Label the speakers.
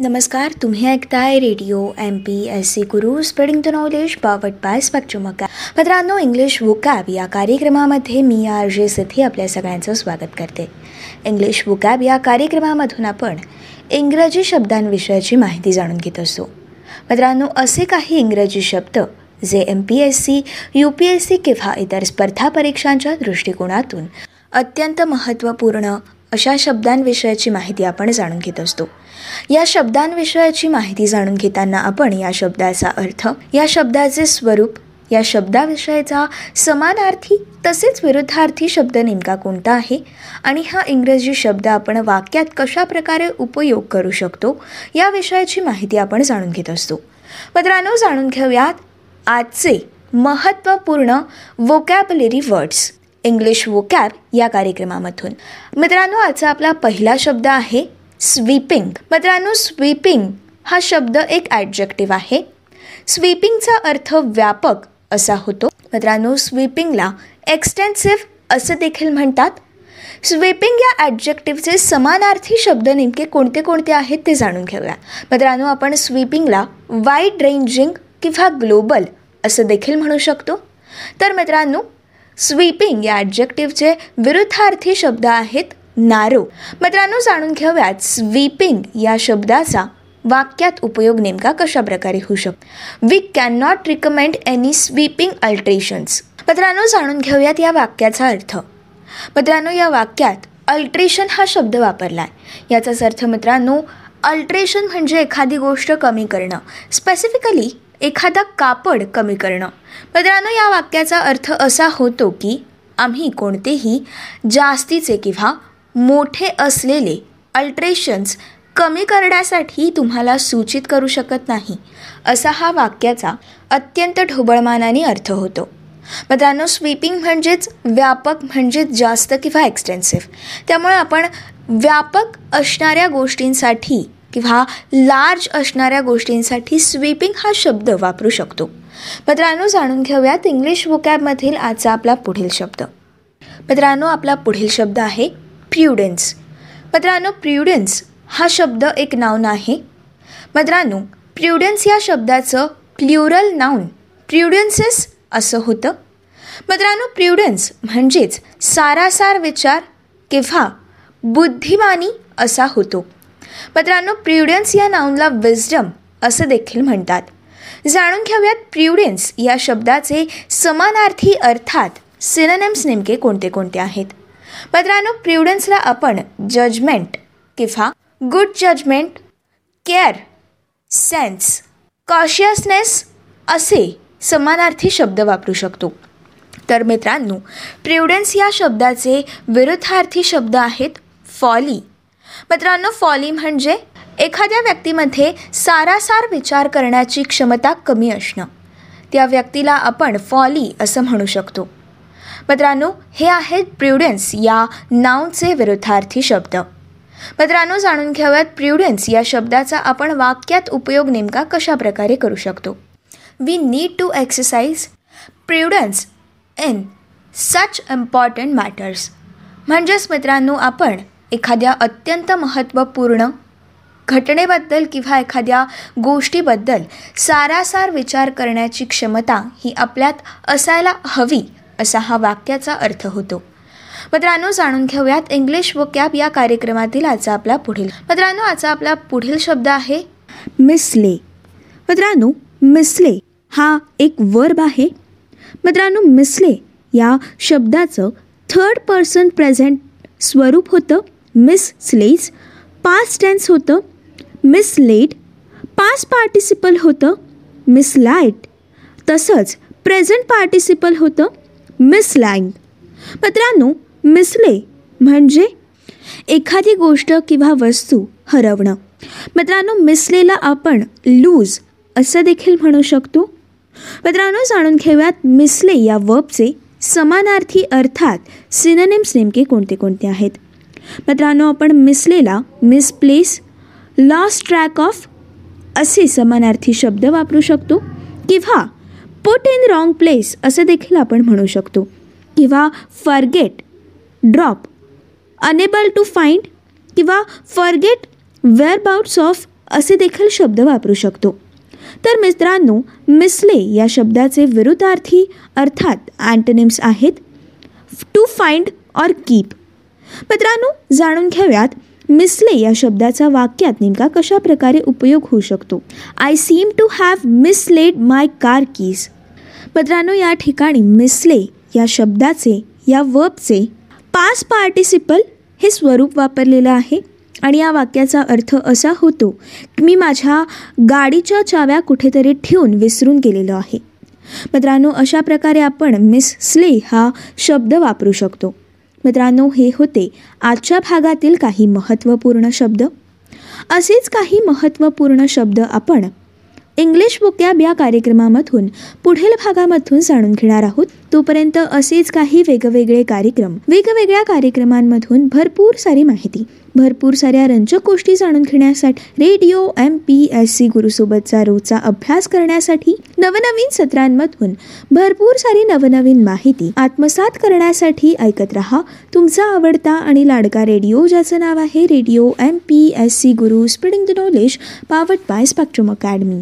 Speaker 1: नमस्कार तुम्ही ऐकताय radio M P S C Guru spreading the knowledge powered by Spectrum मित्रांनो इंग्लिश वुकॅब या कार्यक्रमामध्ये मी आर जे सिथी आपल्या सगळ्यांचं स्वागत करते. इंग्लिश वुकॅब या कार्यक्रमामधून आपण इंग्रजी शब्दांविषयाची माहिती जाणून घेत असतो. मित्रांनो असे काही इंग्रजी शब्द जे M P S C U P S C किंवा इतर स्पर्धा परीक्षांच्या दृष्टिकोनातून अत्यंत महत्त्वपूर्ण अशा शब्दांविषयाची माहिती आपण जाणून घेत असतो. या शब्दांविषयाची माहिती जाणून घेताना आपण या शब्दाचा अर्थ या शब्दाचे स्वरूप या शब्दाविषयीचा समानार्थी तसेच विरुद्धार्थी शब्द नेमका कोणता आहे आणि हा इंग्रजी शब्द आपण वाक्यात कशा प्रकारे उपयोग करू शकतो या विषयाची माहिती आपण जाणून घेत असतो. मित्रांनो जाणून घेऊयात आजचे महत्त्वपूर्ण वोकॅबलरी वर्ड्स इंग्लिश वोकॅब या कार्यक्रमामधून. मित्रांनो आजचा आपला पहिला शब्द आहे स्वीपिंग मित्रांनो स्वीपिंग हा शब्द एक ॲडजेक्टिव्ह आहे. स्वीपिंगचा अर्थ व्यापक असा होतो. मित्रांनो स्वीपिंगला एक्सटेन्सिव्ह असं देखील म्हणतात. स्वीपिंग या ॲडजेक्टिव्हचे समानार्थी शब्द नेमके कोणते कोणते आहेत ते जाणून घेऊया. मित्रांनो आपण स्वीपिंगला वाईड रेंजिंग किंवा ग्लोबल असं देखील म्हणू शकतो. तर मित्रांनो स्वीपिंग या ॲडजेक्टिव्हचे विरुद्धार्थी शब्द आहेत नारो. मित्रांनो जाणून घेऊयात स्वीपिंग या शब्दाचा वाक्यात उपयोग नेमका कशा प्रकारे होऊ शकतो? We can not recommend any sweeping alterations मित्रांनो जाणून घेऊयात या वाक्याचा अर्थ. मित्रांनो या वाक्यात अल्ट्रेशन हा शब्द वापरला आहे याचाच अर्थ मित्रांनो अल्ट्रेशन म्हणजे एखादी गोष्ट कमी करणं. स्पेसिफिकली एखादा कापड कमी करणं. मित्रांनो या वाक्याचा अर्थ असा होतो की आम्ही कोणतेही जास्तीचे किंवा मोठे असलेले अल्ट्रेशन्स कमी करण्यासाठी तुम्हाला सूचित करू शकत नाही असा हा वाक्याचा अत्यंत ढोबळमानाने अर्थ होतो. मित्रांनो स्वीपिंग म्हणजेच व्यापक म्हणजेच जास्त किंवा एक्सटेन्सिव्ह त्यामुळे आपण व्यापक असणाऱ्या गोष्टींसाठी किंवा लार्ज असणाऱ्या गोष्टींसाठी स्वीपिंग हा शब्द वापरू शकतो. मित्रांनो जाणून घेऊयात इंग्लिश वुकॅबमधील आजचा आपला पुढील शब्द. मित्रांनो आपला पुढील शब्द आहे प्र्युडन्स मित्रांनो प्र्युडन्स हा शब्द एक नाऊन आहे. मित्रांनो प्र्युडन्स या शब्दाचं प्ल्युरल नाऊन प्र्युडन्सेस असं होतं. मित्रांनो प्र्युडन्स म्हणजेच सारासार विचार किंवा बुद्धिमानी असा होतो. मित्रांनो प्रुडन्स या नाऊनला विजडम असं देखील म्हणतात. जाणून घेऊयात प्रुडन्स या शब्दाचे समानार्थी अर्थात सिननेम्स नेमके कोणते कोणते आहेत. मित्रांनो प्रुडन्सला आपण जजमेंट किंवा good judgement care sense cautiousness असे समानार्थी शब्द वापरू शकतो. तर मित्रांनो प्रुडन्स या शब्दाचे विरुद्धार्थी शब्द आहेत फॉली मित्रांनो फॉली म्हणजे एखाद्या व्यक्तीमध्ये सारासार विचार करण्याची क्षमता कमी असणं. त्या व्यक्तीला आपण फॉली असं म्हणू शकतो. मित्रांनो हे आहेत प्रुडन्स या नावचे विरुद्धार्थी शब्द. मित्रांनो जाणून घेऊयात प्रुडन्स या शब्दाचा आपण वाक्यात उपयोग नेमका कशा प्रकारे करू शकतो. We need to exercise prudence in such important matters म्हणजेच मित्रांनो आपण एखाद्या अत्यंत महत्त्वपूर्ण घटनेबद्दल किंवा एखाद्या गोष्टीबद्दल सारासार विचार करण्याची क्षमता ही आपल्यात असायला हवी असा हा वाक्याचा अर्थ होतो. मित्रांनो जाणून घेऊयात इंग्लिश व कॅब या कार्यक्रमातील आजचा आपला पुढील. मित्रांनो आजचा आपला पुढील शब्द आहे
Speaker 2: मिसले मित्रांनो मिसले हा एक वर्ब आहे. मित्रांनो मिसले या शब्दाचं थर्ड पर्सन प्रेझेंट स्वरूप होतं. मिस स्लेज पास्ट टेन्स होतं. मिस लेट पास्ट पार्टिसिपल होतं. मिसलाइट तसंच प्रेझेंट पार्टिसिपल होतं. मिसलाईंग मित्रांनो मिसले म्हणजे एखादी गोष्ट किंवा वस्तू हरवणं. मित्रांनो मिसलेला आपण लूज असं देखील म्हणू शकतो. मित्रांनो जाणून घेऊयात मिसले या वर्बचे समानार्थी अर्थात सिननेम्स नेमके कोणते कोणते आहेत? मित्रांनो आपण मिसलेला मिसप्लेस लॉस्ट ट्रॅक ऑफ असे समानार्थी शब्द वापरू शकतो. किंवा पुट इन रॉंग प्लेस असं देखील आपण म्हणू शकतो. किंवा forget drop unable to find किंवा फर्गेट वेअरबाउट्स ऑफ असे देखील शब्द वापरू शकतो. तर मित्रांनो मिसले या शब्दाचे विरुद्धार्थी अर्थात अँटनिम्स आहेत. टू फाइंड ऑर कीप मित्रांनो जाणून घेऊयात मिसले या शब्दाचा वाक्यात नेमका कशा प्रकारे उपयोग होऊ शकतो? I seem to have mislaid my car keys मित्रांनो या ठिकाणी मिसले या शब्दाचे या वर्बचे पास पार्टिसिपल हे स्वरूप वापरलेलं आहे आणि या वाक्याचा अर्थ असा होतो की मी माझ्या गाडीच्या चाव्या कुठेतरी ठेवून विसरून गेलेलो आहे. मित्रांनो अशा प्रकारे आपण मिस स्ले हा शब्द वापरू शकतो. मित्रांनो हे होते आजच्या भागातील काही महत्त्वपूर्ण शब्द. असेच काही महत्त्वपूर्ण शब्द आपण इंग्लिश बुकॅब या कार्यक्रमामधून पुढील भागामधून जाणून घेणार आहोत. तोपर्यंत असेच काही वेगवेगळे कार्यक्रम वेगवेगळ्या कार्यक्रमांमधून भरपूर सारी माहिती भरपूर साऱ्या रंजक गोष्टी जाणून घेण्यासाठी radio M P S C गुरुसोबतचा रोजचा अभ्यास करण्यासाठी नवनवीन सत्रांमधून भरपूर सारी नवनवीन माहिती आत्मसात करण्यासाठी ऐकत रहा. तुमचा आवडता आणि लाडका रेडिओ ज्याचं नाव आहे radio M P S C Guru spreading the knowledge powered by Spectrum Academy